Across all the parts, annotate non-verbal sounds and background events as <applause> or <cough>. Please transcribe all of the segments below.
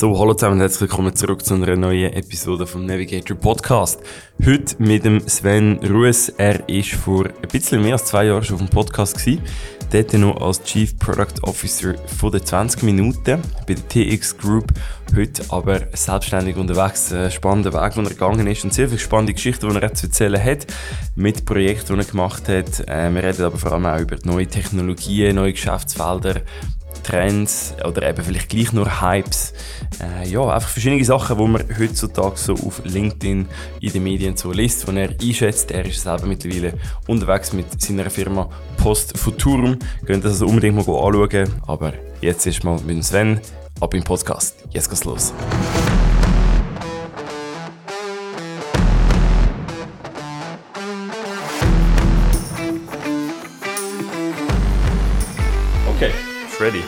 So, hallo zusammen und herzlich willkommen zurück zu einer neuen Episode vom Navigator Podcast. Heute mit dem Sven Rues. Er ist vor ein bisschen mehr als zwei Jahren schon auf dem Podcast gewesen. Dort noch als Chief Product Officer von den 20 Minuten bei der TX Group. Heute aber selbstständig unterwegs. Ein spannender Weg, den er gegangen ist und sehr viele spannende Geschichten, die er zu erzählen hat. Mit Projekten, die er gemacht hat. Äh, wir reden aber vor allem auch über neue Technologien, neue Geschäftsfelder, Trends oder eben vielleicht gleich nur Hypes. Äh, ja, einfach verschiedene Sachen, die man heutzutage so auf LinkedIn in den Medien so liest, die er einschätzt. Er ist selber mittlerweile unterwegs mit seiner Firma Post Futurum. Könnt das also unbedingt mal anschauen. Aber jetzt ist mal mit Sven ab im Podcast. Jetzt geht's los. Ready.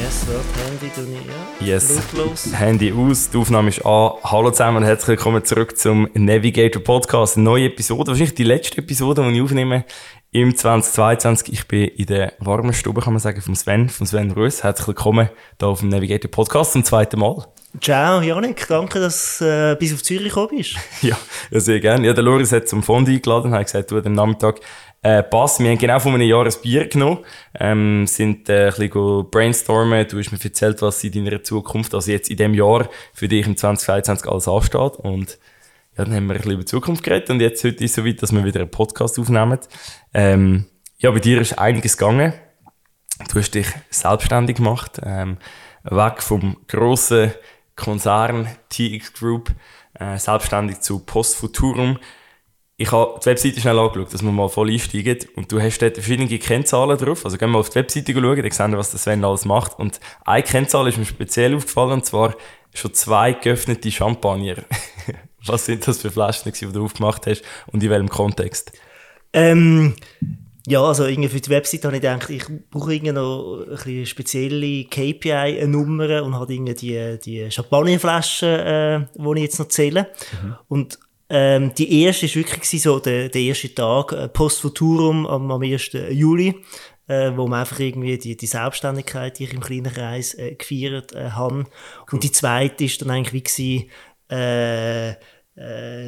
Yes, das Handy tue ich, ja. Yes. Lautlos. Handy aus, die Aufnahme ist an. Hallo zusammen und herzlich willkommen zurück zum Navigator Podcast. Eine neue Episode, wahrscheinlich die letzte Episode, die ich aufnehme im 2022. Ich bin in der warmen Stube, kann man sagen, vom Sven, vom Sven Rös. Herzlich willkommen hier auf dem Navigator Podcast zum zweiten Mal. Ciao, Janik. Danke, dass du äh, bis auf Zürich gekommen bist. <laughs> Ja, ja sehr gerne. Ja, der Loris hat zum Fond eingeladen und hat gesagt, du, am Nachmittag äh, pass. Wir haben genau vor einem Jahr ein Bier genommen, ähm, sind äh, ein bisschen brainstormen. Du hast mir erzählt, was in deiner Zukunft, also jetzt in dem Jahr für dich im 2022 alles ansteht. Und ja, dann haben wir ein bisschen über die Zukunft geredet und jetzt heute ist es soweit, dass wir wieder einen Podcast aufnehmen. Ähm, ja, bei dir ist einiges gegangen. Du hast dich selbstständig gemacht, ähm, weg vom grossen Konzern TX Group, äh, selbstständig zu Post Futurum. Ich habe die Webseite schnell angeschaut, dass wir mal voll einsteigen. Und du hast dort verschiedene Kennzahlen drauf. Also gehen wir auf die Webseite schauen, dann sehen wir, was der Sven alles macht. Und eine Kennzahl ist mir speziell aufgefallen, und zwar schon zwei geöffnete Champagner. <laughs> was sind das für Flaschen, die du aufgemacht hast und in welchem Kontext? Ähm, ja, also irgendwie für die Website habe ich gedacht, ich brauche irgendwie noch ein bisschen spezielle KPI-Nummern und habe irgendwie die, die Champagnerflaschen, äh, die ich jetzt noch zähle. Und ähm, die erste war wirklich so der, der erste Tag, äh, Post Futurum am, am 1. Juli, äh, wo man einfach irgendwie die, die Selbstständigkeit, die ich im kleinen Kreis äh, gefeiert äh, habe. Und die zweite ist dann eigentlich wie gewesen, äh,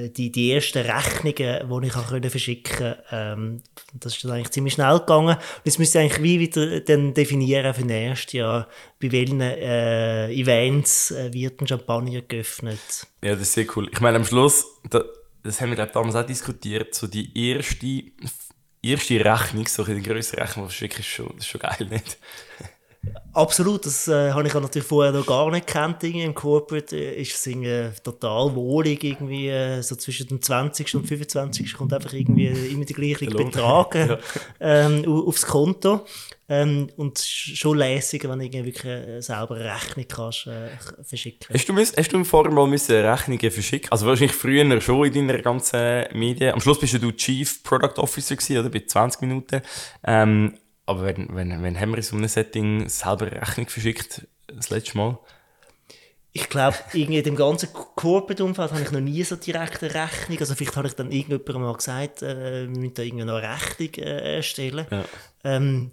die, die ersten Rechnungen, die ich verschicken ähm, Das ist dann eigentlich ziemlich schnell gegangen. Und jetzt müsste ich eigentlich wie wieder dann definieren für nächstes Jahr, bei welchen äh, Events äh, wird ein Champagner geöffnet. Ja, das ist sehr cool. Ich meine, am Schluss, da, das haben wir glaub, damals auch diskutiert, so die erste, erste Rechnung, so eine größere Rechnung, das ist wirklich schon, ist schon geil, nicht? Absolut, das äh, habe ich natürlich vorher noch gar nicht gekannt. Irgendwie. Im Corporate äh, ist es irgendwie total wohlig, irgendwie äh, so zwischen dem 20. und 25. kommt einfach irgendwie immer der gleiche. Betrag <laughs> Ja. ähm, au- aufs Konto. Ähm, und es ist schon lässig, wenn du irgendwie wirklich äh, selber eine Rechnung kannst, äh, verschicken Hast du, müssen, hast du vorher mal müssen Rechnungen verschicken Also wahrscheinlich früher schon in deiner ganzen Medien. Am Schluss bist du Chief Product Officer gewesen, oder? Bei 20 Minuten. Ähm, aber wenn, wenn, wenn haben wir in so einem Setting selber eine Rechnung verschickt, das letzte Mal? Ich glaube, irgendwie in dem ganzen Corporate-Umfeld habe ich noch nie so direkt eine Rechnung. Also vielleicht habe ich dann irgendjemandem mal gesagt, äh, wir müssen da irgendwie noch eine Rechnung äh, erstellen. Ja. Ähm,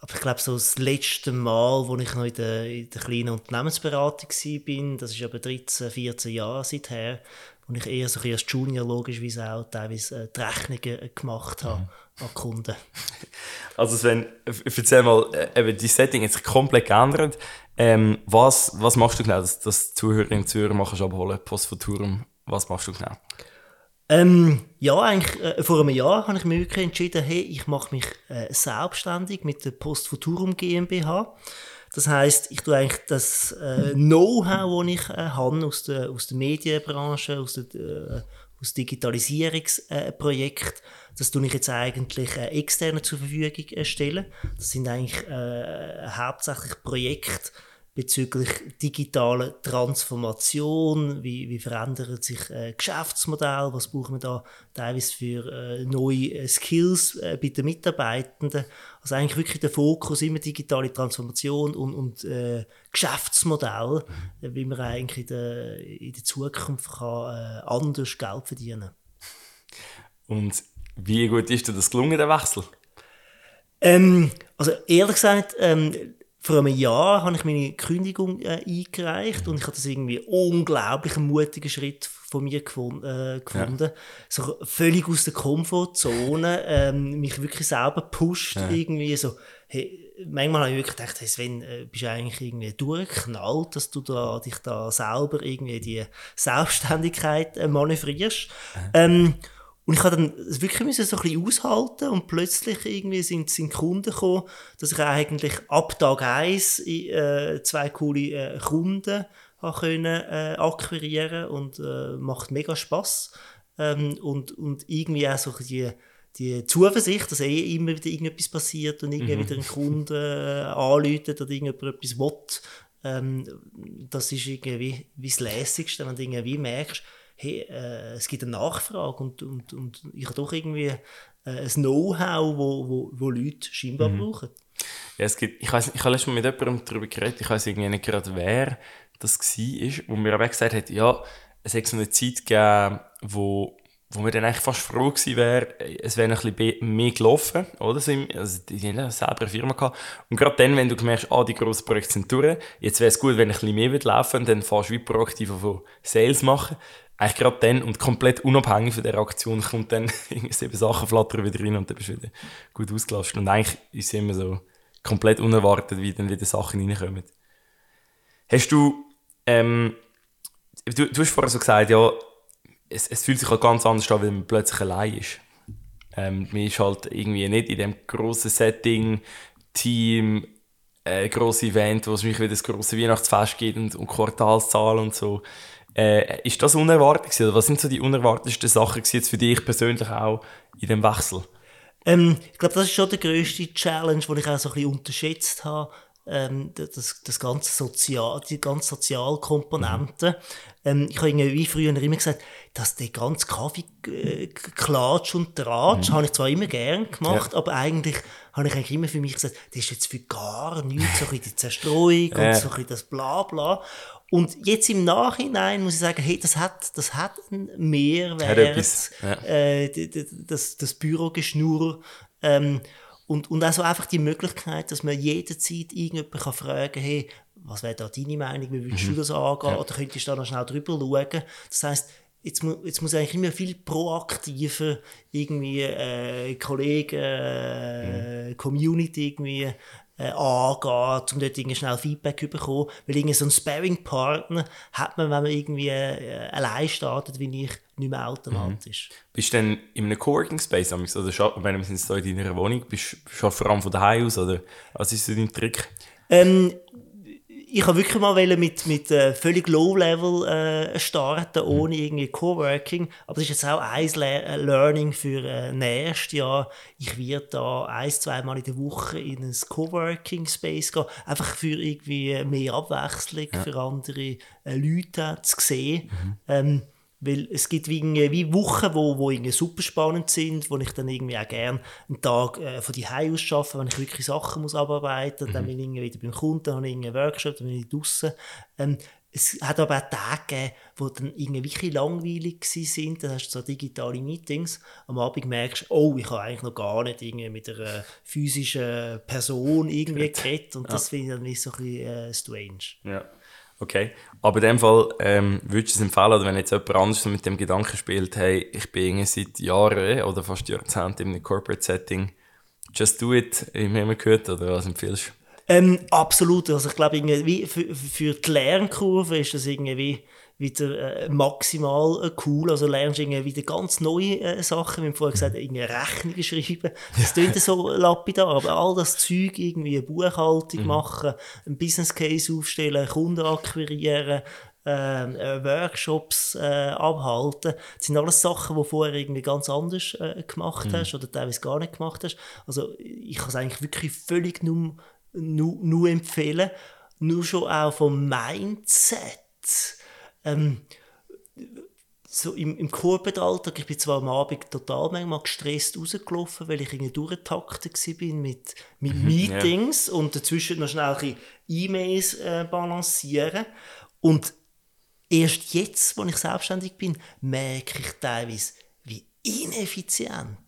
aber ich glaube, so das letzte Mal, wo ich noch in der, in der kleinen Unternehmensberatung war, das ist aber 13, 14 Jahre seither, wo ich eher so ein als Junior logischerweise auch teilweise äh, die Rechnungen äh, gemacht habe an Kunden. <laughs> Also Sven, erzähl mal, äh, eben, die Setting hat sich komplett geändert. Ähm, was, was machst du genau, dass, dass Zuhörerinnen und Zuhörer machst abholen, Post Futurum, was machst du genau? Ähm, ja, eigentlich äh, vor einem Jahr habe ich mich wirklich entschieden, hey, ich mache mich äh, selbstständig mit der Post Futurum GmbH. Das heißt, ich tue eigentlich das äh, Know-how, das ich äh, habe aus der, aus der Medienbranche, aus der äh, aus Digitalisierungsprojekt, das tue ich jetzt eigentlich äh, externe zur Verfügung äh, stellen. Das sind eigentlich äh, hauptsächlich Projekte, bezüglich digitaler Transformation, wie, wie verändert sich äh, Geschäftsmodell, was brauchen wir da teilweise für äh, neue äh, Skills äh, bei den Mitarbeitenden. Also eigentlich wirklich der Fokus immer digitale Transformation und, und äh, Geschäftsmodell, äh, wie man eigentlich in der, in der Zukunft kann, äh, anders Geld verdienen Und wie gut ist dir das gelungen, der Wechsel? Ähm, also ehrlich gesagt, ähm, vor einem Jahr habe ich meine Kündigung äh, eingereicht und ich habe das irgendwie unglaublich mutigen Schritt von mir gefund, äh, gefunden. Ja. So völlig aus der Komfortzone, ähm, mich wirklich selber pusht, ja. irgendwie so, hey, manchmal habe ich wirklich gedacht, hey Sven, äh, bist du eigentlich irgendwie durchgeknallt, dass du da, dich da selber irgendwie die Selbstständigkeit äh, manövrierst. Ja. Ähm, und ich habe dann wirklich müssen so ein bisschen aushalten und plötzlich irgendwie sind, sind Kunden gekommen, dass ich eigentlich ab Tag 1 äh, zwei coole äh, Kunden habe können, äh, akquirieren und äh, macht mega Spass. Ähm, und, und irgendwie auch so die, die Zuversicht, dass eh immer wieder irgendetwas passiert und irgendwie mhm. wieder ein Kunde äh, anläutet oder irgendjemand etwas will. Ähm, das ist irgendwie wie das Lässigste, wenn du irgendwie merkst, hey, äh, es gibt eine Nachfrage und, und, und ich habe doch irgendwie äh, ein Know-how, wo, wo, wo Leute scheinbar mhm. brauchen. Ja, es gibt, ich, weiss, ich habe letztes Mal mit jemandem darüber geredet, ich weiß irgendwie nicht gerade, wer das war, wo mir aber gesagt hat, ja, es hat so eine Zeit gegeben, wo wo mir dann eigentlich fast froh gewesen wäre, es wäre ein bisschen mehr gelaufen, oder? Also, die haben selber eine Firma gehabt. Und gerade dann, wenn du merkst, ah, die grossen Projekte sind durch, jetzt wäre es gut, wenn ein bisschen mehr laufen würde, dann fährst du wie proaktiv von Sales machen eigentlich gerade dann und komplett unabhängig von der Aktion kommt dann <laughs> sieben Sachen flattern wieder rein und dann bist du wieder gut ausgelastet. Und eigentlich ist es immer so komplett unerwartet, wie dann wieder Sachen reinkommen. Hast du, ähm, du, du hast vorher so gesagt, ja, es, es fühlt sich halt ganz anders an, wenn man plötzlich allein ist. Ähm, man ist halt irgendwie nicht in dem grossen Setting, Team, äh, grosses Event, wo es mich wieder das grosse Weihnachtsfest gibt und, und Quartalszahlen und so. Äh, ist das unerwartet gewesen? Oder was sind so die unerwartetsten Sachen jetzt für dich persönlich auch in dem Wechsel? Ähm, ich glaube, das ist schon der grösste Challenge, den ich auch so ein bisschen unterschätzt habe. Ähm, das, das ganze Sozial, die ganze Sozialkomponente. Mhm. Ähm, ich habe irgendwie früher immer gesagt, dass der ganze Kaffee äh, Klatsch und Tratsch mhm. habe ich zwar immer gern gemacht, ja. aber eigentlich habe ich eigentlich immer für mich gesagt, das ist jetzt für gar nichts, so ein die Zerstreuung <laughs> ja. und so ein das Blabla. Und jetzt im Nachhinein muss ich sagen, hey, das hat, das hat einen Mehrwert, ja. äh, das, das Bürogeschnurr. Ähm, und, und also einfach die Möglichkeit, dass man jederzeit irgendjemanden kann fragen kann, hey, was wäre da deine Meinung, wie würdest mhm. du das angehen? Ja. Oder könntest du da noch schnell drüber schauen? Das heisst, jetzt, mu jetzt muss eigentlich immer viel proaktiver irgendwie äh, Kollegen, äh, mhm. Community irgendwie äh, angeht, um dort irgendwie schnell Feedback zu bekommen. Weil irgendwie so einen Sparring-Partner hat man, wenn man irgendwie äh, allein startet, wie ich, nicht mehr automatisch. Mhm. Bist du denn in einem Coworking-Space, oder wenn wir sind in deiner Wohnung, bist du schon vor allem von daheim aus, oder was ist so dein Trick? Ähm, ich habe wirklich mal mit, mit äh, völlig Low-Level äh, starten, mhm. ohne irgendwie Coworking. Aber das ist jetzt auch ein Le äh, Learning für äh, nächstes Jahr. Ich werde da ein, zwei Mal in der Woche in ein Coworking-Space gehen. Einfach für irgendwie mehr Abwechslung, ja. für andere äh, Leute zu sehen. Mhm. Ähm, weil es gibt wie, wie Wochen, wo, wo irgendwie super spannend sind, wo ich dann irgendwie auch gerne einen Tag äh, von die aus arbeite, wenn ich wirklich Sachen muss abarbeiten muss. Mhm. Dann bin ich irgendwie wieder beim Kunden, dann habe ich einen Workshop, dann bin ich draußen. Ähm, es hat aber auch Tage gegeben, die dann irgendwie wirklich langweilig sind. Dann hast du so digitale Meetings. Am Abend merkst du, oh, ich habe eigentlich noch gar nicht irgendwie mit einer physischen Person irgendwie geredet. Und das finde ich dann so ein bisschen äh, strange. Ja. Okay, aber in dem Fall ähm, würdest du es empfehlen, oder wenn jetzt jemand anderes mit dem Gedanken spielt, hey, ich bin seit Jahren oder fast Jahrzehnten in einem Corporate Setting, just do it, immer immer gehört, oder was empfiehlst du? Ähm, absolut, also ich glaube, für, für die Lernkurve ist das irgendwie wieder äh, maximal äh, cool. Also lernst du wieder ganz neue äh, Sachen. Wir haben vorher gesagt, irgendwie Rechnungen schreiben. Das klingt so lapidar, aber all das Zeug, irgendwie eine Buchhaltung mhm. machen, einen Business Case aufstellen, Kunden akquirieren, ähm, äh, Workshops äh, abhalten. Das sind alles Sachen, die vorher irgendwie ganz anders äh, gemacht mhm. hast oder teilweise gar nicht gemacht hast. Also ich kann es eigentlich wirklich völlig nur, nur, nur empfehlen. Nur schon auch vom Mindset ähm, so im, im Corporate-Alltag, ich bin zwar am Abend total manchmal gestresst rausgelaufen, weil ich irgendwie durchgetaktet war mit, mit mhm, Meetings ja. und dazwischen noch schnell E-Mails äh, balancieren. Und erst jetzt, wo ich selbstständig bin, merke ich teilweise, wie ineffizient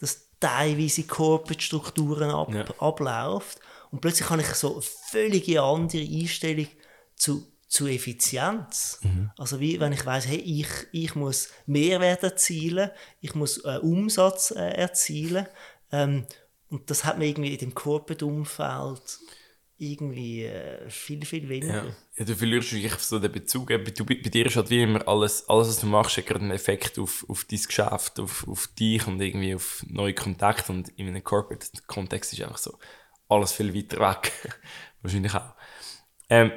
das, teilweise Corporate-Strukturen ab, Ja. abläuft. Und plötzlich habe ich so eine völlig andere Einstellung zu, zu Effizienz. Also wie wenn ich weiß, hey, ich, ich muss Mehrwert erzielen, ich muss äh, Umsatz äh, erzielen. Ähm, und das hat man irgendwie in dem Corporate-Umfeld irgendwie äh, viel, viel weniger. Ja. ja, du verlierst wirklich so den Bezug. Du, bei dir ist halt wie immer alles, alles was du machst, hat gerade einen Effekt auf, auf dein Geschäft, auf, auf dich und irgendwie auf neue Kontakte. Und in einem Corporate-Kontext ist einfach so alles viel weiter weg. <laughs> Wahrscheinlich auch. Ähm,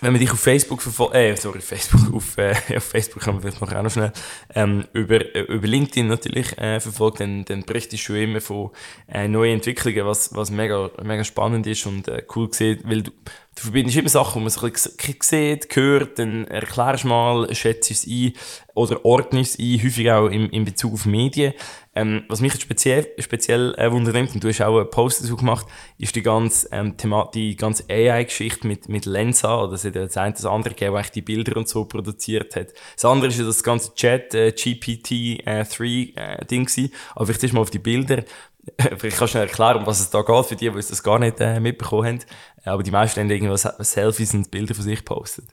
wenn man dich auf Facebook verfolgt, äh, sorry, Facebook, <laughs> auf, äh, auf Facebook kann man vielleicht noch auch noch schnell, ähm, über, äh, über LinkedIn natürlich, äh, verfolgt, dann, dann berichtest du immer von, äh, neuen Entwicklungen, was, was mega, mega spannend ist und, äh, cool gesehen, weil du, du verbindest immer Sachen, die man so ein bisschen sieht, hört, dann erklärst mal, schätzt es ein oder ordnest es ein, häufig auch in, in Bezug auf Medien. Ähm, was mich speziell, speziell äh, wundernimmt, und du hast auch einen Post dazu gemacht, ist die ganze, ähm, Thema, die ganze AI-Geschichte mit, mit Lensa, es hat ja das eine das andere gegeben, eigentlich die Bilder und so produziert hat. Das andere ist ja das ganze Chat, äh, GPT-3 äh, Ding gewesen. Aber vielleicht ist mal auf die Bilder, <laughs> Vielleicht kannst du erklären, um was es da geht, für die, die das gar nicht äh, mitbekommen haben. Aber die meisten haben irgendwas Selfies und Bilder von sich gepostet.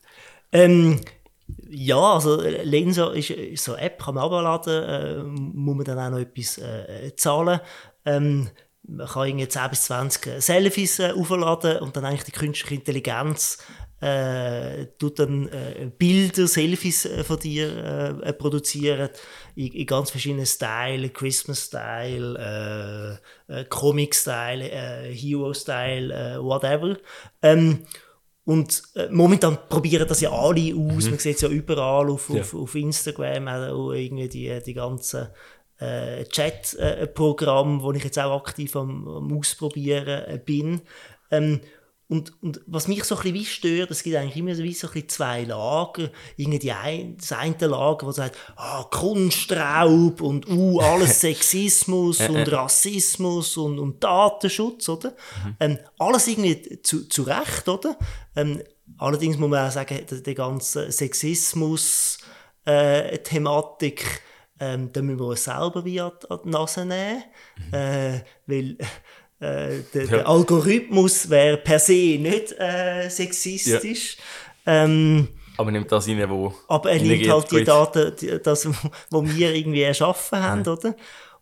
Ähm, ja, also äh, Lensa ist, ist so eine App, kann man abladen, äh, muss man dann auch noch etwas äh, zahlen. Ähm, man kann irgendwie 10 bis 20 Selfies äh, aufladen und dann eigentlich die künstliche Intelligenz äh, tut dann äh, Bilder, Selfies äh, von dir äh, produzieren in, in ganz verschiedenen Stylen, Christmas-Style, äh, äh, Comic-Style, äh, Hero-Style, whatever. Ähm, und momentan probieren das ja alle aus. Man sieht es ja überall auf, Ja. auf, auf Instagram, auch irgendwie die, die ganzen äh, Chat-Programme, wo ich jetzt auch aktiv am, am Ausprobieren bin. Ähm, und, und was mich so ein bisschen stört, es gibt eigentlich immer so wie so ein bisschen zwei Lager. Irgendwie die ein, das eine Lager, das sagt, ah, Kunstraub und uh, alles <laughs> Sexismus und Rassismus und, und Datenschutz, oder? Ähm, alles irgendwie zu, zu Recht, oder? Ähm, allerdings muss man auch sagen, die, die ganze Sexismus-Thematik, ähm, da müssen wir uns selber wie an, an die Nase nehmen, äh, weil äh, der, der Algorithmus wäre per se nicht äh, sexistisch. Ähm, Aber nimmt das rein, wo... aber er nimmt halt die. Daten, die, das, wo wir irgendwie erschaffen haben, oder?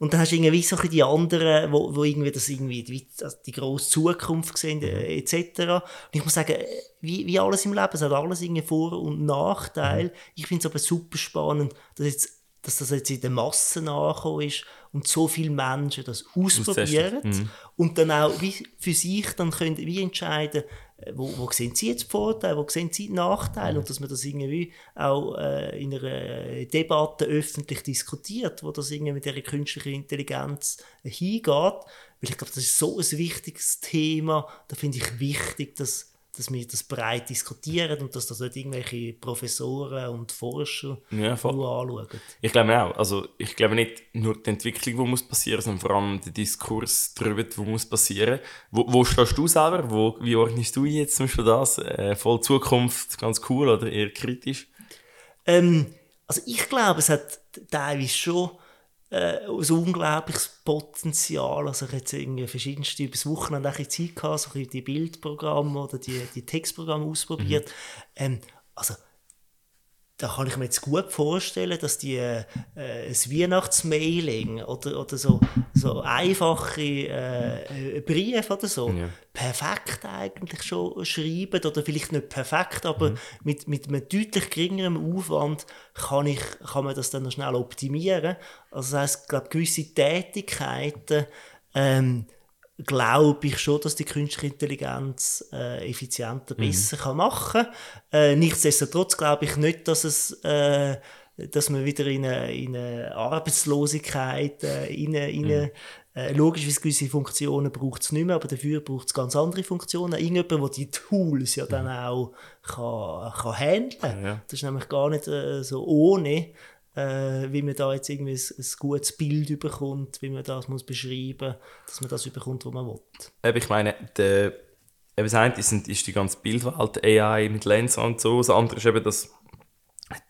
Und dann hast du irgendwie so die anderen, wo, wo irgendwie das irgendwie die, die grosse Zukunft sehen, äh, etc. Und ich muss sagen, äh, wie, wie alles im Leben, es hat alles irgendwie Vor- und Nachteile. Ich finde es aber super spannend, dass, jetzt, dass das jetzt in den Massen angekommen ist und so viele Menschen das ausprobieren Austesten. und dann auch wie für sich dann können wie entscheiden, äh, wo, wo sehen sie jetzt Vorteile, wo sehen sie Nachteile und dass man das irgendwie auch äh, in einer Debatte öffentlich diskutiert, wo das irgendwie mit der künstlichen Intelligenz äh, hingeht. Weil ich glaube, das ist so ein wichtiges Thema, da finde ich wichtig, dass dass wir das breit diskutieren und dass das nicht irgendwelche Professoren und Forscher Ja, voll. nur anschauen. Ich glaube auch. Also, ich glaube nicht nur die Entwicklung, die muss passieren, sondern vor allem der Diskurs darüber, der muss passieren. Wo, wo stehst du selber? Wo, wie ordnest du jetzt zum Beispiel das? Äh, voll Zukunft, ganz cool oder eher kritisch? Ähm, also ich glaube, es hat teilweise schon äh, ein unglaubliches Potenzial. Also ich jetzt irgendwie verschiedenste übers Wochenende ein Zeit gehabt, so die Bildprogramme oder die, die Textprogramme ausprobiert. Ähm, also da kann ich mir jetzt gut vorstellen, dass die äh, ein Weihnachtsmailing oder, oder so, so einfache äh, Briefe oder so Ja. perfekt eigentlich schon schreiben oder vielleicht nicht perfekt, aber mit, mit einem deutlich geringerem Aufwand kann, ich, kann man das dann noch schnell optimieren. Also das heisst, ich glaube, gewisse Tätigkeiten ähm, glaube ich schon, dass die künstliche Intelligenz äh, effizienter, besser kann machen kann. Äh, nichtsdestotrotz glaube ich nicht, dass es äh, dass man wieder in eine, in eine Arbeitslosigkeit äh, in, in, äh, logischerweise gewisse Funktionen braucht es nicht mehr, aber dafür braucht es ganz andere Funktionen. Irgendjemand, der die Tools ja dann auch kann, kann handeln Ja. Das ist nämlich gar nicht äh, so ohne, äh, wie man da jetzt irgendwie ein, ein gutes Bild bekommt, wie man das muss beschreiben dass man das bekommt, was man will. Eben, ich meine, der, eben das eine ist, ist die ganze Bildwelt, AI mit Lens und so. Das andere ist eben das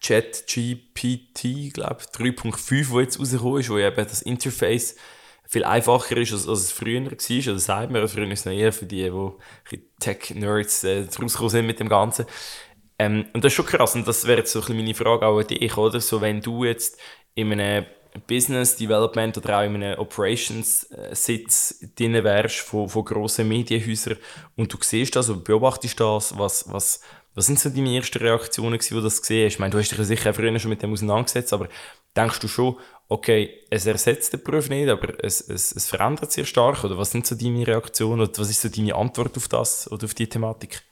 ChatGPT, glaube ich, 3.5, wo jetzt rausgekommen ist, wo eben das Interface viel einfacher ist, als, als es früher war. Oder sagt man, früher ist es noch eher für die, die Tech-Nerds äh, rausgekommen sind mit dem Ganzen. Ähm, und das ist schon krass. Und das wäre jetzt so ein bisschen meine Frage auch an dich, oder? So, wenn du jetzt in einem Business Development oder auch in einem Operations äh, drin wärst von, von grossen Medienhäusern und du siehst das und beobachtest das, was, was, was sind so deine ersten Reaktionen gewesen, wo du das gesehen hast? Ich meine, du hast dich ja sicher früher schon mit dem auseinandergesetzt, aber denkst du schon, okay, es ersetzt den Beruf nicht, aber es, es, es verändert sehr stark? Oder was sind so deine Reaktionen oder was ist so deine Antwort auf das oder auf die Thematik?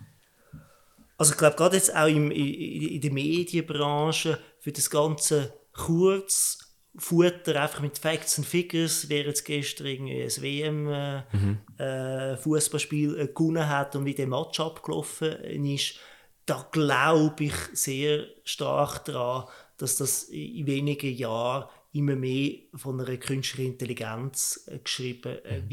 Also ich glaube, gerade jetzt auch im, in, in der Medienbranche für das ganze Kurz- Futter einfach mit Facts and Figures, wer jetzt gestern irgendwie ein WM äh, mhm. äh, Fußballspiel äh, gewonnen hat und wie der Match abgelaufen ist, da glaube ich sehr stark daran, dass das in wenigen Jahren immer mehr von einer künstlichen Intelligenz äh, geschrieben äh, mhm.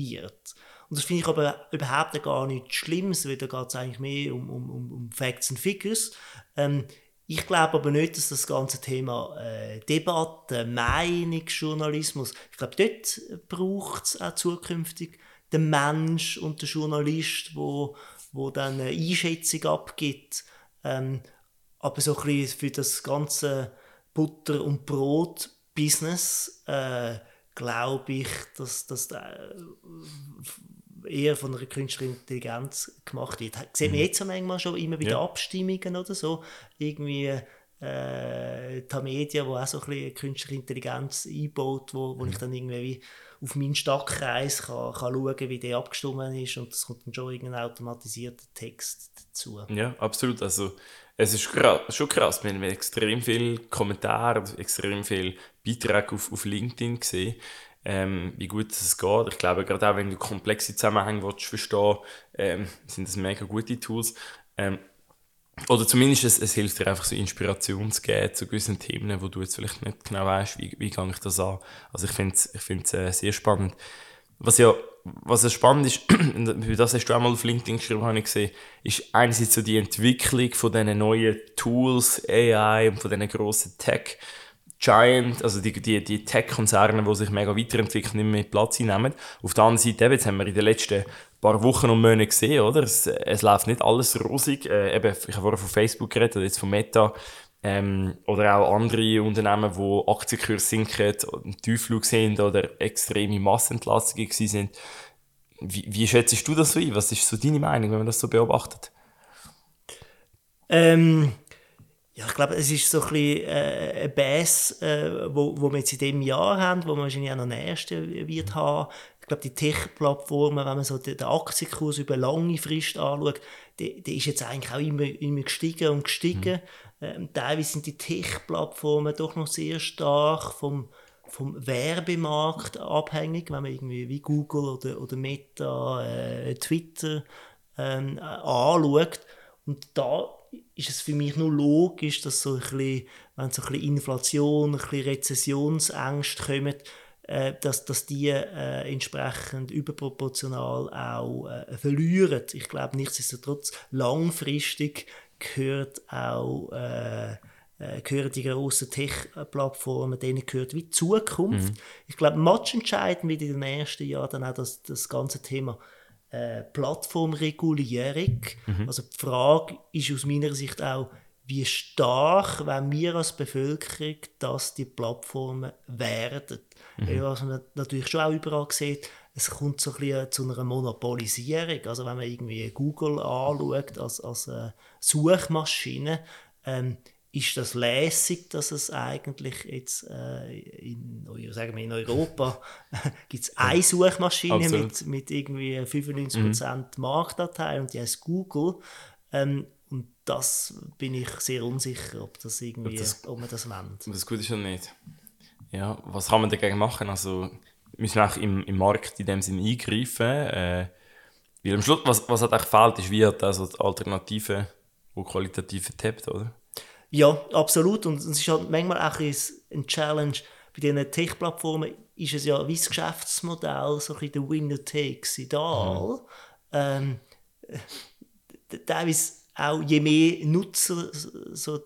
Und das finde ich aber überhaupt gar nichts Schlimmes, weil da geht es eigentlich mehr um, um, um Facts and Figures. Ähm, ich glaube aber nicht, dass das ganze Thema äh, Debatte, Meinungsjournalismus, ich glaube, dort braucht es auch zukünftig den Mensch und den Journalist, wo, wo dann eine Einschätzung abgibt. Ähm, aber so ein bisschen für das ganze Butter- und Brot-Business äh, glaube ich, dass das äh, eher von einer künstlichen Intelligenz gemacht wird. Sieht man mhm. jetzt manchmal schon immer bei ja. den Abstimmungen oder so. Irgendwie äh, die Media, wo auch so ein bisschen künstliche Intelligenz einbaut, wo, wo mhm. ich dann irgendwie auf meinen Stadtkreis kann, kann schauen, wie der abgestimmt ist und es kommt dann schon irgendein automatisierter Text dazu. Ja, absolut. Also es ist schon krass. Wir haben extrem viele Kommentare, extrem viele Beiträge auf, auf LinkedIn gesehen ähm, wie gut es geht. Ich glaube, gerade auch wenn du komplexe Zusammenhänge willst, verstehen ähm, sind das mega gute Tools. Ähm, oder zumindest es, es, hilft dir einfach so Inspiration zu geben zu gewissen Themen, wo du jetzt vielleicht nicht genau weißt, wie, wie gehe ich das an. Also ich finde es ich äh, sehr spannend. Was ja was ja spannend ist, <clears throat> das hast du auch mal auf LinkedIn geschrieben, habe ich gesehen, ist einerseits so die Entwicklung von diesen neuen Tools, AI und von diesen grossen Tech- Giant, also die, die, die Tech-Konzerne, die sich mega weiterentwickeln, nicht mehr Platz einnehmen. Auf der anderen Seite, jetzt haben wir in den letzten paar Wochen und Monaten gesehen, oder? Es, es läuft nicht alles rosig. Äh, eben, ich habe vorher von Facebook geredet, oder jetzt von Meta, ähm, oder auch andere Unternehmen, wo Aktienkurse sinken, im Tiefflug sind oder extreme Massenentlastungen sind. Wie, wie schätzt du das so ein? Was ist so deine Meinung, wenn man das so beobachtet? Ähm, ja, ich glaube, es ist so ein bisschen äh, ein Bass, äh, wo, wo wir jetzt in diesem Jahr haben, wo man wahrscheinlich auch noch nächste wird haben. Ich glaube, die Tech-Plattformen, wenn man so den, den Aktienkurs über lange Frist anschaut, der, der ist jetzt eigentlich auch immer, immer gestiegen und gestiegen. Mhm. Ähm, teilweise sind die Tech-Plattformen doch noch sehr stark vom, vom Werbemarkt abhängig, wenn man irgendwie wie Google oder, oder Meta, äh, Twitter ähm, anschaut. Und da ist es für mich nur logisch, dass so ein bisschen, wenn so ein bisschen Inflation, ein bisschen Rezessionsängste kommen, äh, dass, dass die äh, entsprechend überproportional auch äh, verlieren. Ich glaube, nichtsdestotrotz langfristig gehört auch äh, äh gehören die grossen Tech-Plattformen, denen gehört wie Zukunft. Mhm. Ich glaube, entscheidend wird in den nächsten Jahren dann auch das, das ganze Thema äh, Plattformregulierung. Mhm. Also die Frage ist aus meiner Sicht auch, wie stark wenn wir als Bevölkerung dass die Plattformen werden. Mhm. Was man natürlich schon auch überall sieht, es kommt so ein bisschen zu einer Monopolisierung. Also wenn man irgendwie Google anschaut als, als äh, Suchmaschine, ähm, ist das lässig, dass es eigentlich jetzt äh, in, sagen wir in Europa <laughs> gibt es eine Suchmaschine mit, mit irgendwie 95% mhm. Marktanteil und die heißt Google. Ähm, und das bin ich sehr unsicher, ob das irgendwie, ob, das, ob man das wendet. Das Gute ist ja nicht. Ja, was kann man dagegen machen? Also müssen wir auch im, im Markt in dem Sinne eingreifen. Äh, weil am Schluss, was, was hat eigentlich fehlt, ist wie halt also die Alternative, die qualitativ tappt, oder? Ja, absolut. Und es ist halt manchmal auch ein Challenge. Bei diesen Tech-Plattformen ist es ja wie das Geschäftsmodell, so ein bisschen der Winner takes it all. Mhm. Ähm, teilweise auch je mehr Nutzer so,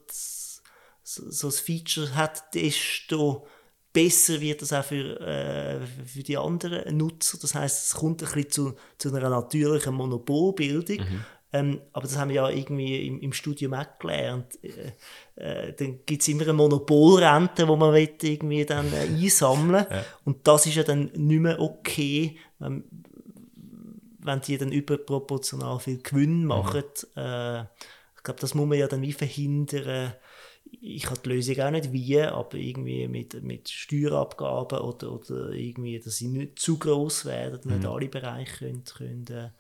so, so das Feature hat, desto besser wird das auch für, äh, für die anderen Nutzer. Das heißt, es kommt ein bisschen zu, zu einer natürlichen Monopolbildung. Mhm. Ähm, aber das haben wir ja irgendwie im, im Studium auch gelernt. Äh, äh, dann gibt es immer eine Monopolrente, die man irgendwie dann äh, einsammeln ja. Und das ist ja dann nicht mehr okay, wenn, wenn die dann überproportional viel Gewinn mhm. machen. Mhm. Äh, ich glaube, das muss man ja dann wie verhindern ich habe die Lösung auch nicht wie, aber irgendwie mit, mit Steuerabgaben oder, oder irgendwie, dass sie nicht zu groß werden, mhm. nicht alle Bereiche können, können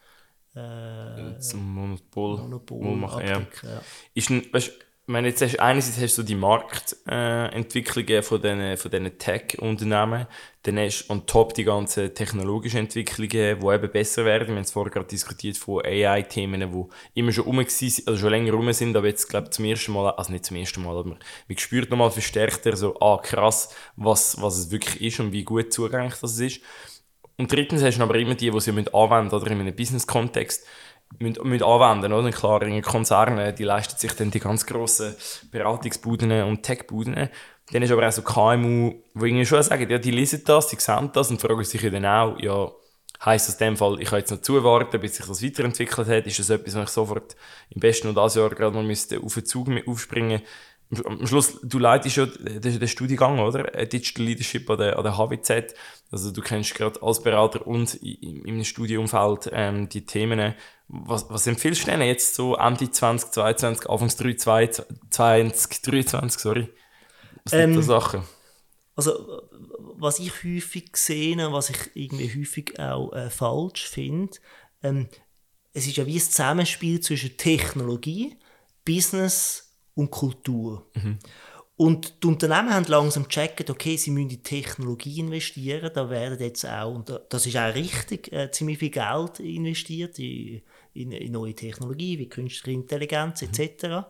äh, zum Monopol, Monopol machen. Ja. Ja. Ist ein, weißt, meine, jetzt hast, einerseits hast du die Marktentwicklungen äh, von diesen, von Tech-Unternehmen, dann hast du on top die ganzen technologischen Entwicklungen, die eben besser werden. Wir haben es vorher gerade diskutiert von AI-Themen, die immer schon rum waren, also schon länger rum sind, aber jetzt, glaube ich, zum ersten Mal, also nicht zum ersten Mal, aber man spürt nochmal verstärkter so, ah, krass, was, was es wirklich ist und wie gut zugänglich das ist. Und drittens hast du aber immer die, die sie anwenden oder in einem Business-Kontext anwenden oder? Klar, in Konzernen, die leisten sich dann die ganz grossen Beratungsbuden und Tech-Buden. Dann ist aber auch so KMU, irgendwie schon sagen, ja, die lesen das, die sehen das und fragen sich dann auch, ja, heisst das in dem Fall, ich kann jetzt noch zuwarten, bis sich das weiterentwickelt hat? Ist das etwas, was ich sofort im besten und das Jahr gerade mal müsste auf den Zug aufspringen am Schluss, du leitest ja den, den Studiengang, oder? Äh, Digital Leadership an der, an der HWZ. Also du kennst gerade als Berater und im Studiumfeld ähm, die Themen. Was, was empfiehlst du denn jetzt so Ende 2022, Anfangs 2023, sorry? Was sind ähm, da Sachen? Also, was ich häufig sehe, was ich irgendwie häufig auch äh, falsch finde, ähm, es ist ja wie ein Zusammenspiel zwischen Technologie, Business und Kultur. Mhm. Und die Unternehmen haben langsam gecheckt, okay, sie müssen in Technologie investieren, da werden jetzt auch, und das ist auch richtig, äh, ziemlich viel Geld investiert in, in, in neue Technologie, wie künstliche Intelligenz etc. Mhm.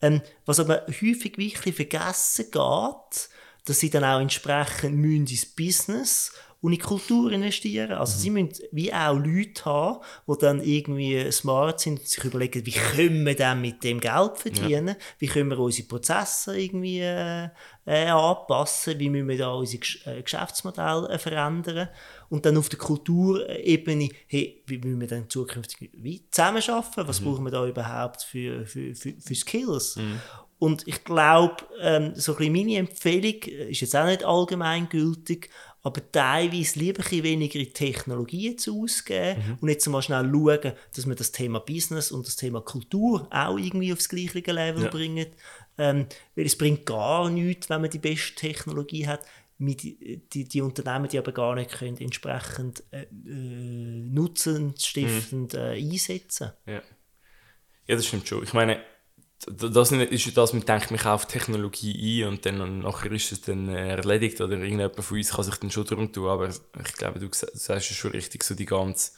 Ähm, was aber häufig wirklich vergessen geht, dass sie dann auch entsprechend müssen ins Business und in Kultur investieren. Also mhm. sie müssen wie auch Leute haben, die dann irgendwie smart sind und sich überlegen, wie können wir dann mit dem Geld verdienen, ja. wie können wir unsere Prozesse irgendwie äh, äh, anpassen, wie müssen wir da unser äh, Geschäftsmodell äh, verändern und dann auf der Kulturebene, hey, wie müssen wir dann zukünftig wie zusammenarbeiten, was mhm. brauchen wir da überhaupt für, für, für, für Skills. Mhm. Und ich glaube, ähm, so ein meine Empfehlung äh, ist jetzt auch nicht allgemeingültig, aber teilweise lieber ein weniger in Technologien zu ausgeben mhm. und jetzt mal schnell schauen, dass wir das Thema Business und das Thema Kultur auch irgendwie aufs gleiche Level ja. bringen. Ähm, weil es bringt gar nichts, wenn man die beste Technologie hat, mit die, die, die Unternehmen, die aber gar nicht können, entsprechend äh, äh, nutzensstiftend mhm. äh, einsetzen. Ja. ja, das stimmt schon. Ich meine, das ist das, man denkt, man kauft Technologie ein und dann nachher ist es dann äh, erledigt oder irgendjemand von uns kann sich dann schon darum tun, aber ich glaube, du sagst es schon richtig, so die ganze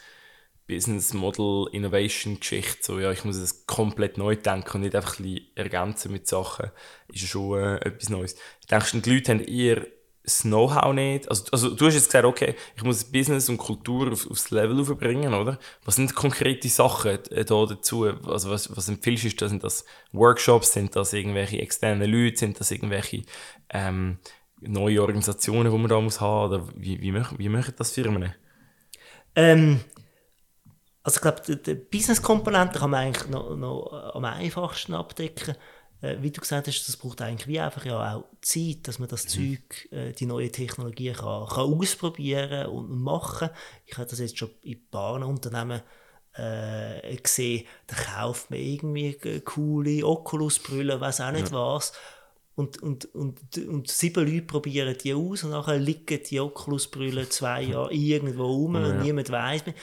Business Model Innovation Geschichte, so ja, ich muss es komplett neu denken und nicht einfach ein ergänzen mit Sachen, ist schon äh, etwas Neues. Denkst du, die Leute haben eher das Know-how nicht. Also, also du hast jetzt gesagt, okay, ich muss Business und Kultur auf, aufs Level aufbringen, oder? Was sind konkrete Sachen äh, da dazu? Also was, was empfiehlst du? Sind das Workshops? Sind das irgendwelche externen Leute? Sind das irgendwelche ähm, neue Organisationen, die man da muss haben? Oder wie, wie, wie machen das Firmen? Ähm, also ich glaube, die, die Business-Komponente kann man eigentlich noch, noch am einfachsten abdecken äh, wie du gesagt hast, das braucht eigentlich wie einfach ja auch Zeit, dass man das mhm. Zeug, äh, die neue Technologie kann, kann ausprobieren und, machen. Ich habe das jetzt schon in ein paar Unternehmen äh, gesehen, da kauft man irgendwie coole Oculus-Brille, weiß auch nicht ja. was. Und, und, und, und sieben Leute probieren die aus und nachher liegen die Oculus-Brille zwei <laughs> Jahre irgendwo rum ja. und niemand weiß mehr.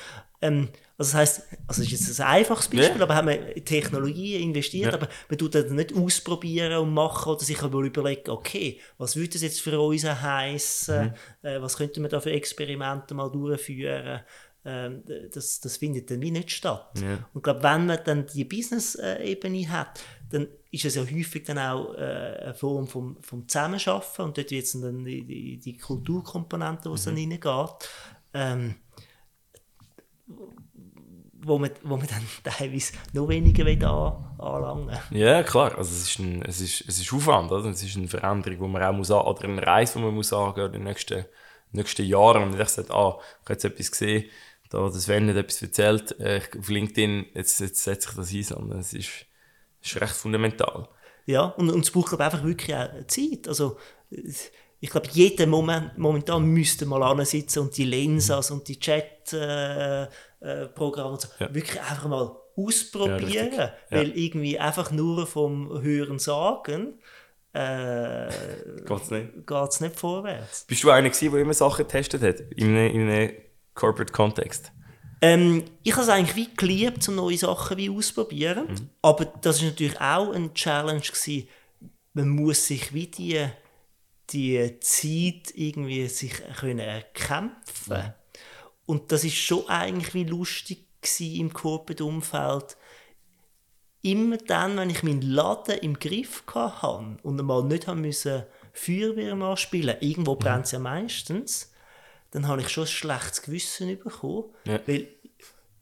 Ähm, also das heisst, also das ist jetzt ein einfaches Beispiel, ja. aber haben wir in Technologien investiert, ja. aber man tut das nicht ausprobieren und machen oder sich aber überlegen, okay, was würde das jetzt für uns heißen, mhm. äh, was könnten wir da für Experimente mal durchführen, ähm, das, das findet dann wie nicht statt. Ja. Und ich glaube, wenn man dann die Business-Ebene hat, dann ist es ja häufig dann auch äh, eine Form vom, vom Zusammenschaffen und dort jetzt dann die, die, die Kulturkomponente, die mhm. dann reingeht. Ähm, wo man, wo man dann <laughs> teilweise noch weniger an, anlangen Ja, klar. Also es, ist ein, es, ist, es ist Aufwand, oder? es ist eine Veränderung, die man auch muss, oder eine Reise, die man muss angehen in den nächsten, nächsten Jahren. Und ich sage, ah, ich habe jetzt etwas gesehen, da das Sven hat etwas erzählt, äh, auf LinkedIn, jetzt, jetzt setze ich das ein, sondern es ist, ist recht fundamental. Ja, und, und es braucht glaube einfach wirklich auch Zeit. Also, ich glaube, jeder Moment, momentan müsste mal ansitzen und die Lensas und die Chat-Programme äh, äh, und so, ja. wirklich einfach mal ausprobieren. Ja, weil irgendwie einfach nur vom Hören sagen äh, geht's nicht. Geht's nicht vorwärts. Bist du einer gewesen, der immer Sachen getestet hat? In einem, in einem Corporate Kontext? Ähm, ich habe es eigentlich wie geliebt, um neue Sachen wie ausprobieren. Mhm. Aber das war natürlich auch ein Challenge gewesen. Man muss sich wie die die Zeit irgendwie sich können erkämpfen ja. Und das ist schon eigentlich wie lustig im Corporate-Umfeld. Immer dann, wenn ich meinen Laden im Griff hatte und einmal nicht haben müssen Feuerwehrmann spielen, irgendwo brennt es ja meistens, dann habe ich schon ein schlechtes Gewissen bekommen, ja. weil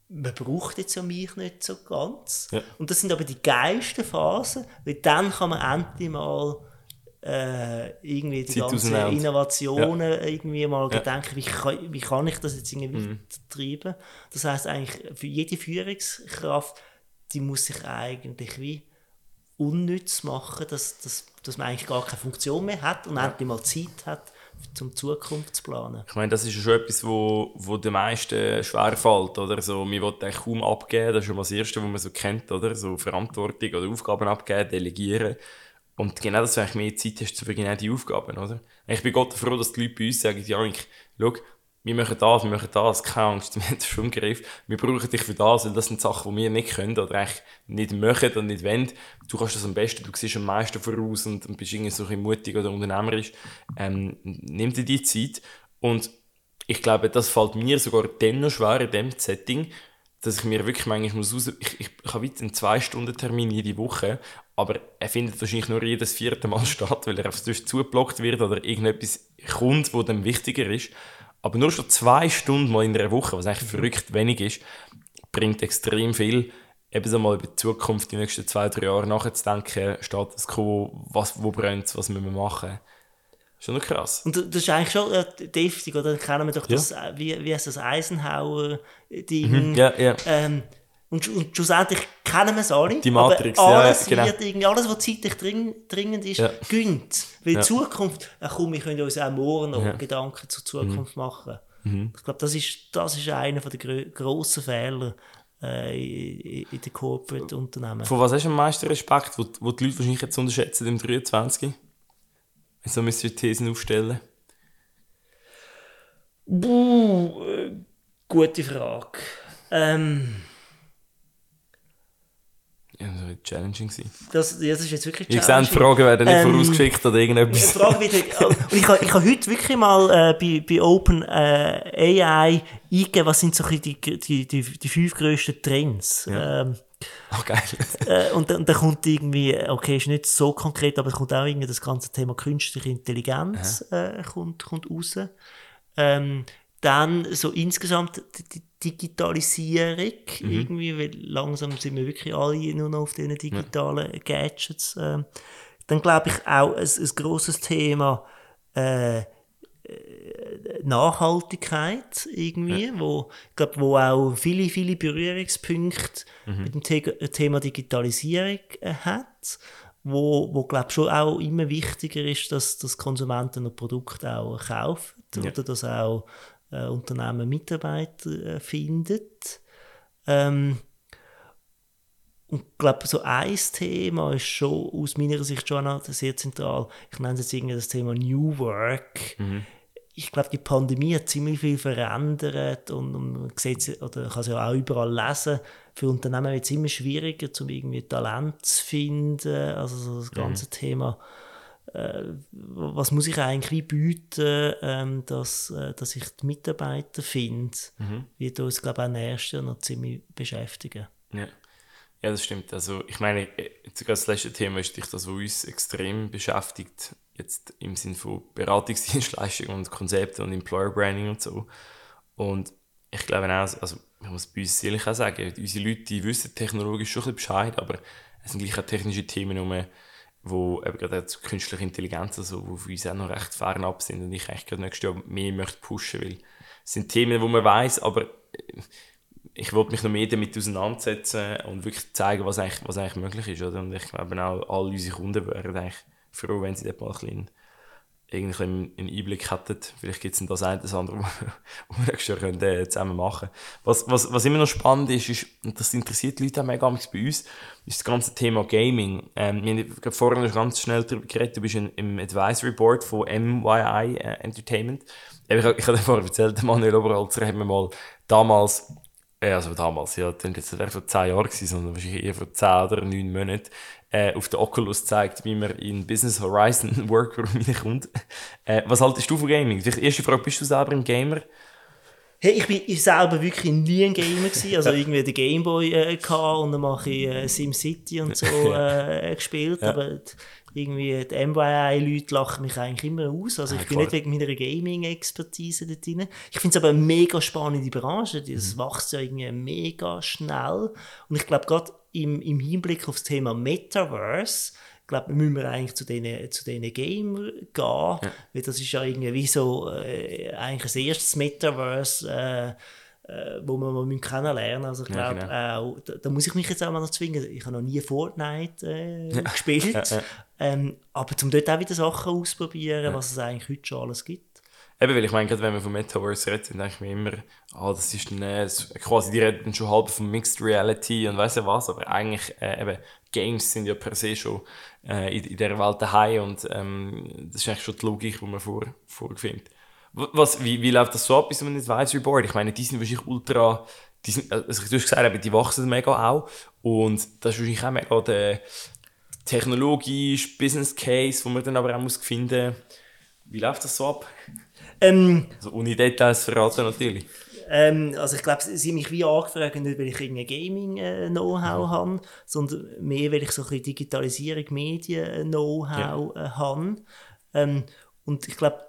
man braucht jetzt ja mich nicht so ganz. Ja. Und das sind aber die geilsten Phasen, weil dann kann man endlich mal äh, irgendwie die ganzen Innovationen ja. irgendwie mal ja. gedenken, wie kann, wie kann ich das jetzt irgendwie mhm. treiben? Das heißt eigentlich, für jede Führungskraft, die muss sich eigentlich wie unnütz machen, dass, dass, dass man eigentlich gar keine Funktion mehr hat und ja. endlich mal Zeit hat, zum Zukunft zu planen. Ich meine, das ist ja schon etwas, wo, wo den meisten schwerfällt, oder? So, man will eigentlich kaum abgeben, das ist schon mal das Erste, was man so kennt, oder? So Verantwortung oder Aufgaben abgeben, delegieren. Und genau, dass du eigentlich mehr Zeit hast für genau die Aufgaben, oder? Ich bin Gott froh, dass die Leute bei uns sagen, ja, schau, wir machen das, wir machen das, keine Angst, <laughs> wir haben das schon im Griff. Wir brauchen dich für das, weil das sind Sachen, die wir nicht können oder eigentlich nicht möchten oder nicht wollen. Du kannst das am besten, du siehst am meisten voraus und, und bist irgendwie so ein mutig oder unternehmerisch. Ähm, nimm dir die Zeit und ich glaube, das fällt mir sogar dann noch schwer in diesem Setting, dass ich mir wirklich manchmal muss raus... Ich, ich, ich habe einen 2-Stunden-Termin jede Woche, aber er findet wahrscheinlich nur jedes vierte Mal <laughs> statt, weil er einfach sonst zugeblockt wird oder irgendetwas kommt, wo dann wichtiger ist. Aber nur schon zwei Stunden mal in einer Woche, was eigentlich verrückt wenig ist, bringt extrem viel. Eben so mal über die Zukunft, die nächsten zwei, drei Jahre nachzudenken, Status quo, was, wo brennt was müssen wir machen. Schon noch krass. Und das ist eigentlich schon äh, deftig, oder? kennen wir doch ja. das, äh, wie, wie heißt das Eisenhower-Ding. Mhm, ja, ja. Ähm, und, und schlussendlich kennen wir es alle. Die Matrix, aber alles ja, genau. irgendwie, alles, was zeitlich dring, dringend ist, ja. gönnt. Weil ja. Zukunft, äh, komm, wir können uns auch morgen noch ja. Gedanken zur Zukunft mhm. machen. Mhm. Ich glaube, das ist, das ist einer der gro grossen Fehler äh, in, in den Corporate-Unternehmen. Von was hast du am meisten Respekt, wo, wo die Leute wahrscheinlich jetzt unterschätzen im 23? So müsst ihr Thesen aufstellen. Buh, äh, gute Frage. Ähm, ja, das war challenging. Das, ja, das ist jetzt wirklich challenging. Ich sehe, die Fragen werden nicht ähm, vorausgeschickt oder irgendetwas. Frage wird, und ich habe ich ha heute wirklich mal äh, bei, bei Open äh, AI eingegeben, was sind so die, die, die, die fünf grössten Trends. Ja. Ähm, <laughs> Oh, geil. äh, und, und dann kommt irgendwie, okay, ist nicht so konkret, aber es kommt auch irgendwie das ganze Thema künstliche Intelligenz äh, kommt, kommt raus. Ähm, dann so insgesamt die Digitalisierung, mhm. irgendwie, weil langsam sind wir wirklich alle nur noch auf diesen digitalen. Gadgets. Äh. Dann glaube ich auch ein, ein grosses Thema äh, Nachhaltigkeit irgendwie, ja. wo, glaub, wo auch viele, viele Berührungspunkte mhm. mit dem The Thema Digitalisierung äh, hat, wo, wo glaube schon auch immer wichtiger ist, dass, dass Konsumenten noch Produkte auch kaufen ja. oder dass auch äh, Unternehmen Mitarbeiter äh, findet. Ähm, und ich glaube, so ein Thema ist schon aus meiner Sicht schon sehr zentral. Ich nenne es jetzt irgendwie das Thema New Work. Mhm ich glaube, die Pandemie hat ziemlich viel verändert und, man sieht oder kann es ja auch überall lesen. Für Unternehmen wird es immer schwieriger, um irgendwie Talent zu finden. Also so das ganze mhm. Thema, äh, was muss ich eigentlich bieten, ähm, dass, äh, dass ich die Mitarbeiter finde, mhm. wird uns, glaube ich, auch nächstes Jahr noch ziemlich beschäftigen. Ja. Ja, das stimmt. Also ich meine, sogar das letzte Thema ist das, was uns extrem beschäftigt, jetzt im Sinne von Beratungsdienstleistungen und Konzepten und Employer Branding und so. Und ich glaube auch, also ich muss bei uns ehrlich auch sagen, unsere Leute die wissen technologisch schon ein bisschen Bescheid, aber es sind gleich auch technische Themen, um, wo eben gerade zu künstliche Intelligenz, also, wo für uns auch noch recht fernab sind und ich eigentlich gerade nächstes Jahr mehr möchte pushen, weil es sind Themen, wo man weiß, aber äh, ich wollte mich noch mehr damit auseinandersetzen und wirklich zeigen, was eigentlich, was eigentlich möglich ist. Oder? Und ich glaube auch, all unsere Kunden wären eigentlich froh, wenn sie dort mal ein irgendwie einen Einblick hätten. Vielleicht gibt es das eine oder andere, <laughs> was wir nächstes können, äh, zusammen machen was, was, was immer noch spannend ist, ist, und das interessiert die Leute auch mega bei uns, ist das ganze Thema Gaming. Ähm, wir haben vorhin noch ganz schnell darüber geredet, du bist in, im Advisory Board von MYI äh, Entertainment. Ich, ich, ich habe vorhin erzählt, Manuel Oberholzer hat mir mal damals ja, also damals, ja, das jetzt nicht vor 10 Jahren gewesen, sondern wahrscheinlich eher vor 10 oder 9 Monaten, äh, auf der Oculus zeigt, wie man in Business Horizon <laughs> Workroom reinkommt. Äh, was haltest du von Gaming? Die erste Frage, bist du selber ein Gamer? Hey, ich bin ich selber wirklich nie ein Gamer gewesen. Also irgendwie den Gameboy äh, und dann mache ich äh, SimCity und so <laughs> äh, gespielt. Ja. Aber irgendwie die MYI-Leute lachen mich eigentlich immer aus. Also ich ja, bin nicht wegen meiner Gaming-Expertise da drin. Ich finde es aber eine mega spannende Branche. Das mhm. wächst ja irgendwie mega schnell. Und ich glaube, gerade im, im Hinblick auf das Thema Metaverse, glaube müssen wir eigentlich zu diesen zu denen Gamer gehen, ja. weil das ist ja irgendwie so äh, eigentlich das erste Metaverse, äh, äh, wo man mal kennenlernen Also ich glaube, ja, genau. äh, da, da, muss ich mich jetzt auch mal noch zwingen. Ich habe noch nie Fortnite äh, gespielt. <laughs> Ja, ja. Ähm, aber um dort auch wieder Sachen ausprobieren, was es eigentlich heute schon alles gibt. Eben, weil ich meine, gerade wenn wir von Metaverse reden, denke ich mir immer, ah, das ist dann, äh, quasi, die reden schon halb von Mixed Reality und weiss ja was, aber eigentlich, äh, eben, Games sind ja per se schon äh, in, in dieser Welt daheim und ähm, das ist eigentlich schon die Logik, die man vor, vorfindet. Was, wie, wie läuft das so ab bei so einem Advisory Board? Ich meine, die sind wahrscheinlich ultra, die sind, also du hast gesagt, die wachsen mega auch. Und das ist wahrscheinlich auch mega der technologische Business Case, wo man dann aber auch muss finden Wie läuft das so ab? Ähm, also ohne Details verraten natürlich. Ähm, also ich glaube, sie haben mich wie angefragt, nicht weil ich irgendein Gaming-Know-how äh, mhm. habe, sondern mehr, weil ich so ein bisschen Digitalisierung, Medien-Know-how ja. äh, habe. Ähm, und ich glaube,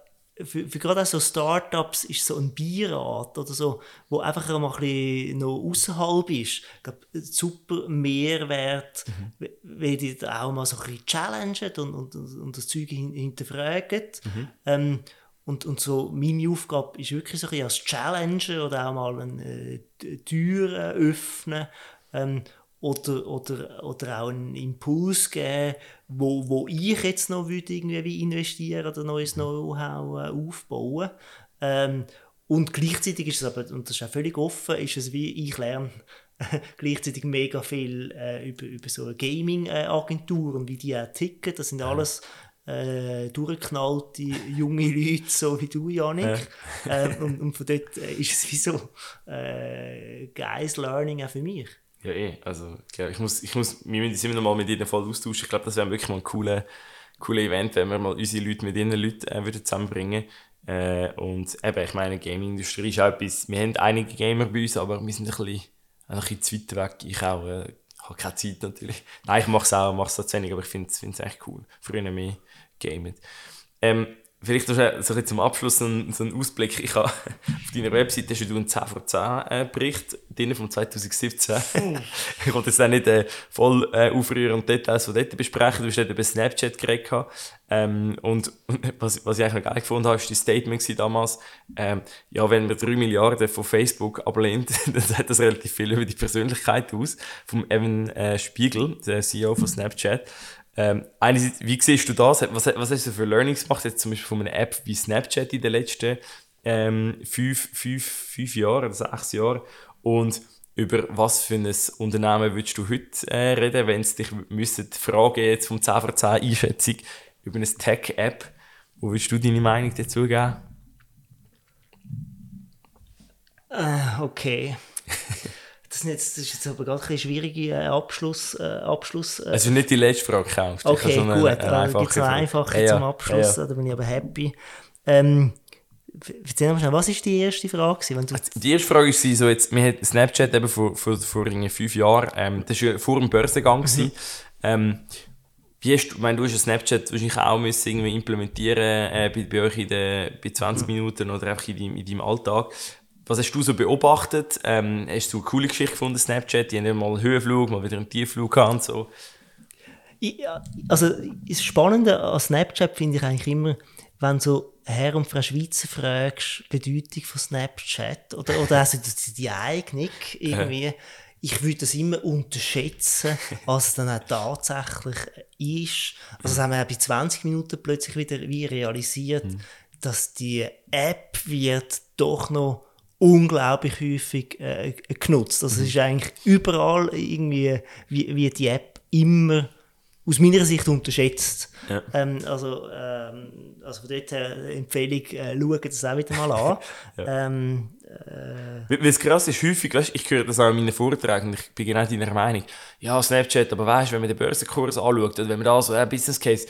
für, für gerade auch so Startups ist so ein Beirat oder so, wo einfach mal ein bisschen noch außerhalb ist, ich glaube, super Mehrwert, mhm. wenn die auch mal so ein bisschen challengen und, und, und das Zeug hinterfragen. Mhm. Ähm, und, und so meine Aufgabe ist wirklich so ein bisschen als Challenger oder auch mal eine äh, Tür öffnen ähm, oder, oder, oder auch einen Impuls geben, wo, wo ich jetzt noch würde irgendwie investieren oder neues Know-how äh, aufbauen. Ähm, und gleichzeitig ist es aber, und das ist auch völlig offen, ist es wie ich lerne <laughs> gleichzeitig mega viel äh, über, über so eine Gaming-Agentur wie die auch ticken. Das sind alles äh, durchgeknallte junge Leute, so wie du, Janik. Ja. ähm, und, und, von dort äh, ist es wie so äh, geiles Learning auch für mich. Ja, eh. Also, ich muss, ich muss, wir müssen immer noch mal mit ihnen voll austauschen. Ich glaube, das wäre wirklich mal ein cooles coole Event, wenn wir mal unsere Leute mit ihren Leuten äh, wieder zusammenbringen. Äh, und eben, ich meine, Gaming-Industrie ist auch etwas, wir haben einige Gamer bei uns, aber wir sind ein bisschen, ein bisschen zu weit weg. Ich auch, äh, habe keine Zeit natürlich. Nein, ich mache es auch, mache es zu wenig, aber ich finde es echt cool. Früher mehr gamen. Ähm, Vielleicht noch so ein zum Abschluss so einen, so einen Ausblick. Ich habe auf deiner Webseite hast du einen 10 von 10 äh, Bericht drin von 2017. Uh. ich wollte jetzt auch nicht äh, voll äh, aufrühren und Details von dort besprechen. Du hast dort über Snapchat geredet. Ähm, und was, was ich eigentlich noch geil gefunden habe, war das Statement damals, ähm, ja, wenn man 3 Milliarden von Facebook ablehnt, <laughs> dann sagt das relativ viel über die Persönlichkeit aus. Vom Evan äh, Spiegel, der CEO von Snapchat. Ähm, wie siehst du das? Was, was hast du für Learnings gemacht, jetzt zum Beispiel von einer App wie Snapchat in den letzten ähm, fünf, fünf, fünf Jahren oder sechs Jahren? Und über was für ein Unternehmen würdest du heute äh, reden, wenn es dich müsste fragen jetzt vom 10 von 10 Einschätzung über eine Tech-App? Wo würdest du deine Meinung dazu geben? Uh, okay. <laughs> Das, jetzt, das ist jetzt aber gerade eine schwierige äh, Abschluss. Äh, Abschluss äh. Also nicht die letzte Frage gekauft. Okay, gut, eine, eine dann gibt es eine einfache ja, zum Abschluss, ja. da bin ich aber happy. Ähm, Erzähl mal schnell, was war die erste Frage? Wenn du die erste Frage war so, jetzt, wir hatten Snapchat eben vor, vor, vor fünf Jahren, ähm, das war vor dem Börsengang. Mhm. Ähm, wie hast du, ich meine, du hast Snapchat wahrscheinlich auch müssen irgendwie implementieren äh, bei, bei euch in den, bei 20 mhm. Minuten oder einfach in deinem, in deinem Alltag. Was hast du so beobachtet? Ähm, hast du eine coole Geschichte gefunden, Snapchat? Die haben mal einen Höhenflug, mal wieder einen Tiefflug gehabt und so. Ja, also das Spannende an Snapchat finde ich eigentlich immer, wenn so Herr und Frau Schweizer fragst, Bedeutung von Snapchat oder, oder also die Eignung irgendwie, ich würde das immer unterschätzen, <laughs> was es dann auch tatsächlich ist. Also das haben wir auch bei 20 Minuten plötzlich wieder wie realisiert, mhm. dass die App wird doch noch unglaublich häufig äh, genutzt. Also es ist eigentlich überall irgendwie, wie, wie die App immer aus meiner Sicht unterschätzt. Ja. Ähm, also, ähm, also von dort her Empfehlung, äh, schauen das auch wieder mal an. <laughs> ja. ähm, äh, Weil es krass ist, häufig, weißt, ich höre das auch in meinen Vorträgen und ich bin genau deiner Meinung. Ja, Snapchat, aber weißt du, wenn man den Börsenkurs anschaut, oder wenn man da so ein äh, Business Case,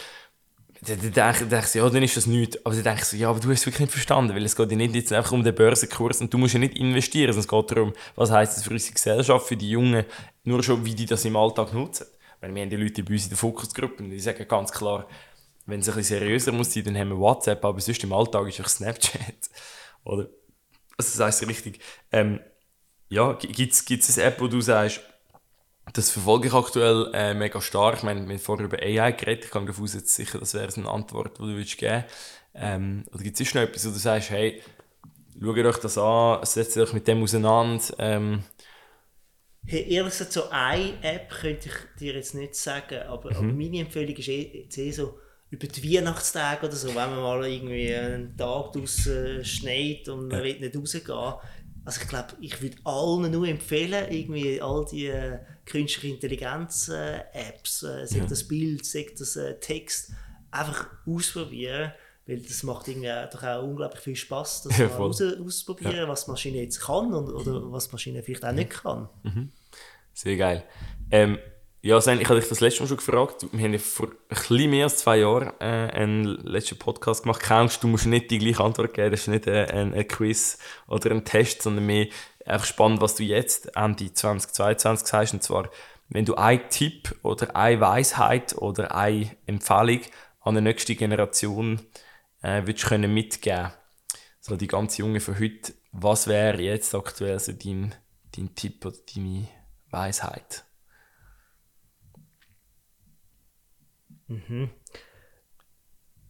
dann denke, denke ich, ja, dann ist das nichts. Aber dann denke ich so, ja, aber du hast es wirklich nicht verstanden, weil es geht ja nicht jetzt einfach um den Börsenkurs und du musst ja nicht investieren, sondern es geht darum, was heisst das für unsere Gesellschaft, für die Jungen, nur schon, wie die das im Alltag nutzen. Weil wir haben die Leute bei uns in der Fokusgruppe und die sagen ganz klar, wenn es ein bisschen seriöser muss sein, dann haben wir WhatsApp, aber sonst im Alltag ist auch Snapchat. Oder? Also das heisst richtig. Ähm, ja, gibt es eine App, wo du sagst, das verfolge ich aktuell äh, mega stark. Ich meine, wir haben vorher über AI geredet. Ich kann davon aus, jetzt sicher, das wäre eine Antwort, die du würdest geben ähm, Oder gibt es noch etwas, wo du sagst, hey, schaut euch das an, setzt euch mit dem auseinander. Ähm, Hey, ehrlich gesagt, so eine App könnte ich dir jetzt nicht sagen, aber, mhm. aber meine Empfehlung ist eh, jetzt eh so über die Weihnachtstage oder so, wenn man mal irgendwie einen Tag draussen schneit und man ja. will nicht rausgehen. Also ich glaube, ich würde allen nur empfehlen, irgendwie all die äh, künstliche Intelligenz-Apps, äh, sei ja. das Bild, sei das äh, Text, einfach ausprobieren. Weil das macht irgendwie doch auch unglaublich viel Spaß, das <laughs> ja, mal aus, auszuprobieren, ja. was die Maschine jetzt kann und, oder was die Maschine vielleicht auch nicht kann. Mhm. Sehr geil. Ähm, ja, Sven, ich habe dich das letzte Mal schon gefragt. Wir haben ja vor ein bisschen mehr als zwei Jahren äh, einen letzten Podcast gemacht. Kennst du, musst nicht die gleiche Antwort geben. Das ist nicht äh, ein, ein, Quiz oder ein Test, sondern mehr einfach spannend, was du jetzt Ende 2022 sagst. Und zwar, wenn du einen Tipp oder eine Weisheit oder eine Empfehlung an die nächste Generation äh, würdest können mitgeben So die ganz Junge von heute, was wäre jetzt aktuell so dein, dein Tipp oder deine Weisheit? Mhm.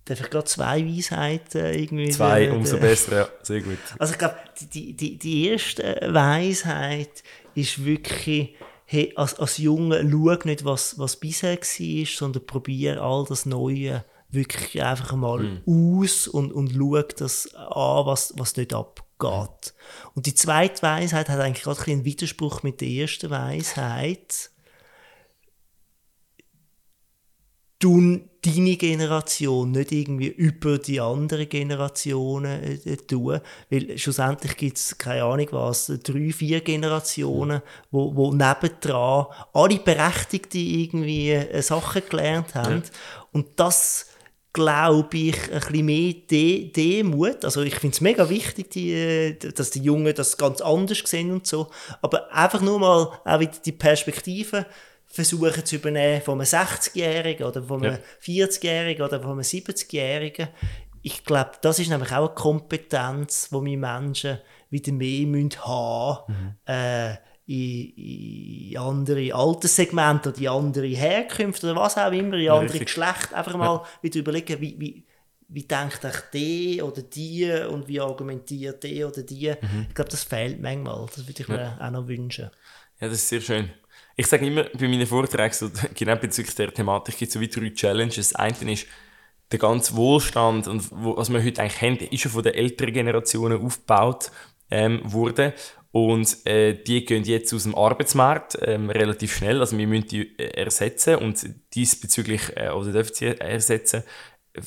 Darf ich gerade zwei Weisheiten irgendwie... Zwei, der, umso besser, ja. Sehr gut. Also ich glaube, die, die, die erste Weisheit ist wirklich, hey, als, als Junge, schau nicht, was, was bisher war, sondern probiere all das Neue wirklich einfach mal mhm. aus und, und schaut das an, was, was dort abgeht. Und die zweite Weisheit hat eigentlich gerade ein einen Widerspruch mit der ersten Weisheit. Du deine Generation nicht irgendwie über die anderen Generationen äh, tun, weil schlussendlich gibt es, keine Ahnung was, drei, vier Generationen, wo, wo nebendran alle Berechtigte irgendwie äh, Sachen gelernt haben. Ja. Und das glaube ich, ein bisschen mehr De Demut. Also ich finde es mega wichtig, die, dass die Jungen das ganz anders sehen und so. Aber einfach nur mal auch wieder die Perspektive versuchen zu übernehmen von einem 60-Jährigen oder von einem ja. 40-Jährigen oder von einem 70-Jährigen. Ich glaube, das ist nämlich auch eine Kompetenz, die wir Menschen wieder mehr müssen haben müssen. Mhm. Äh, in, in andere Alterssegmente oder in andere Herkünfte oder was auch immer, in andere ja, Geschlechter. Einfach mal ja. wieder überlegen, wie, wie, wie denkt euch die oder die und wie argumentiert die oder die. Mhm. Ich glaube, das fehlt manchmal. Das würde ich ja. mir auch noch wünschen. Ja, das ist sehr schön. Ich sage immer bei meinen Vorträgen, so, <laughs> genau bezüglich der Thematik, gibt es so wie drei Challenges. Das eine ist, der ganze Wohlstand und was wir heute eigentlich haben, ist schon von den älteren Generationen aufgebaut ähm, worden. Und äh, die gehen jetzt aus dem Arbeitsmarkt ähm, relativ schnell. Also wir müssen die äh, ersetzen und diesbezüglich, äh, oder dürfen sie ersetzen,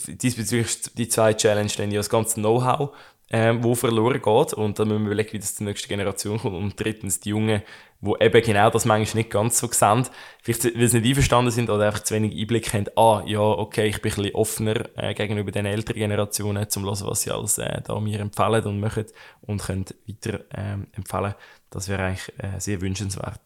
diesbezüglich die zwei Challenge dann ja das ganze Know-how, ähm, wo verloren geht. Und dann müssen wir überlegen, wie das zur nächsten Generation kommt. Und drittens die Jungen, die eben genau das manchmal nicht ganz so sehen. Vielleicht, weil sie nicht einverstanden sind oder einfach zu wenig Einblick haben. Ah, ja, okay, ich bin ein bisschen offener äh, gegenüber den älteren Generationen, zum hören, was sie alles äh, da mir empfehlen und machen und können weiter ähm, empfehlen. Das wäre eigentlich äh, sehr wünschenswert.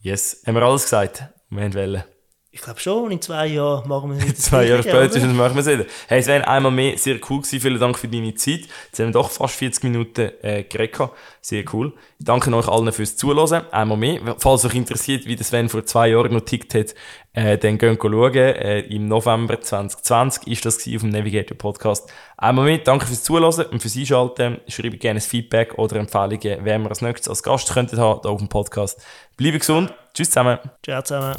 Yes, haben wir alles gesagt? Wir wollen. Ich glaube schon, in zwei Jahren machen wir es <laughs> wieder. Zwei Jahre später machen wir es wieder. Hey Sven, einmal mehr, sehr cool gewesen. Vielen Dank für deine Zeit. Jetzt haben wir doch fast 40 Minuten äh, geredet. Sehr cool. Ich danke euch allen fürs Zuhören. Einmal mehr. Falls euch interessiert, wie das Sven vor zwei Jahren noch tickt hat, äh, dann ihr schauen. Äh, Im November 2020 ist das auf dem Navigator Podcast. Einmal mehr, danke fürs Zuhören und fürs Einschalten. Schreibt gerne ein Feedback oder Empfehlungen, wer wir als nächstes als Gast könnten haben, hier auf dem Podcast. Bleibe gesund. Tschüss zusammen. Ciao zusammen.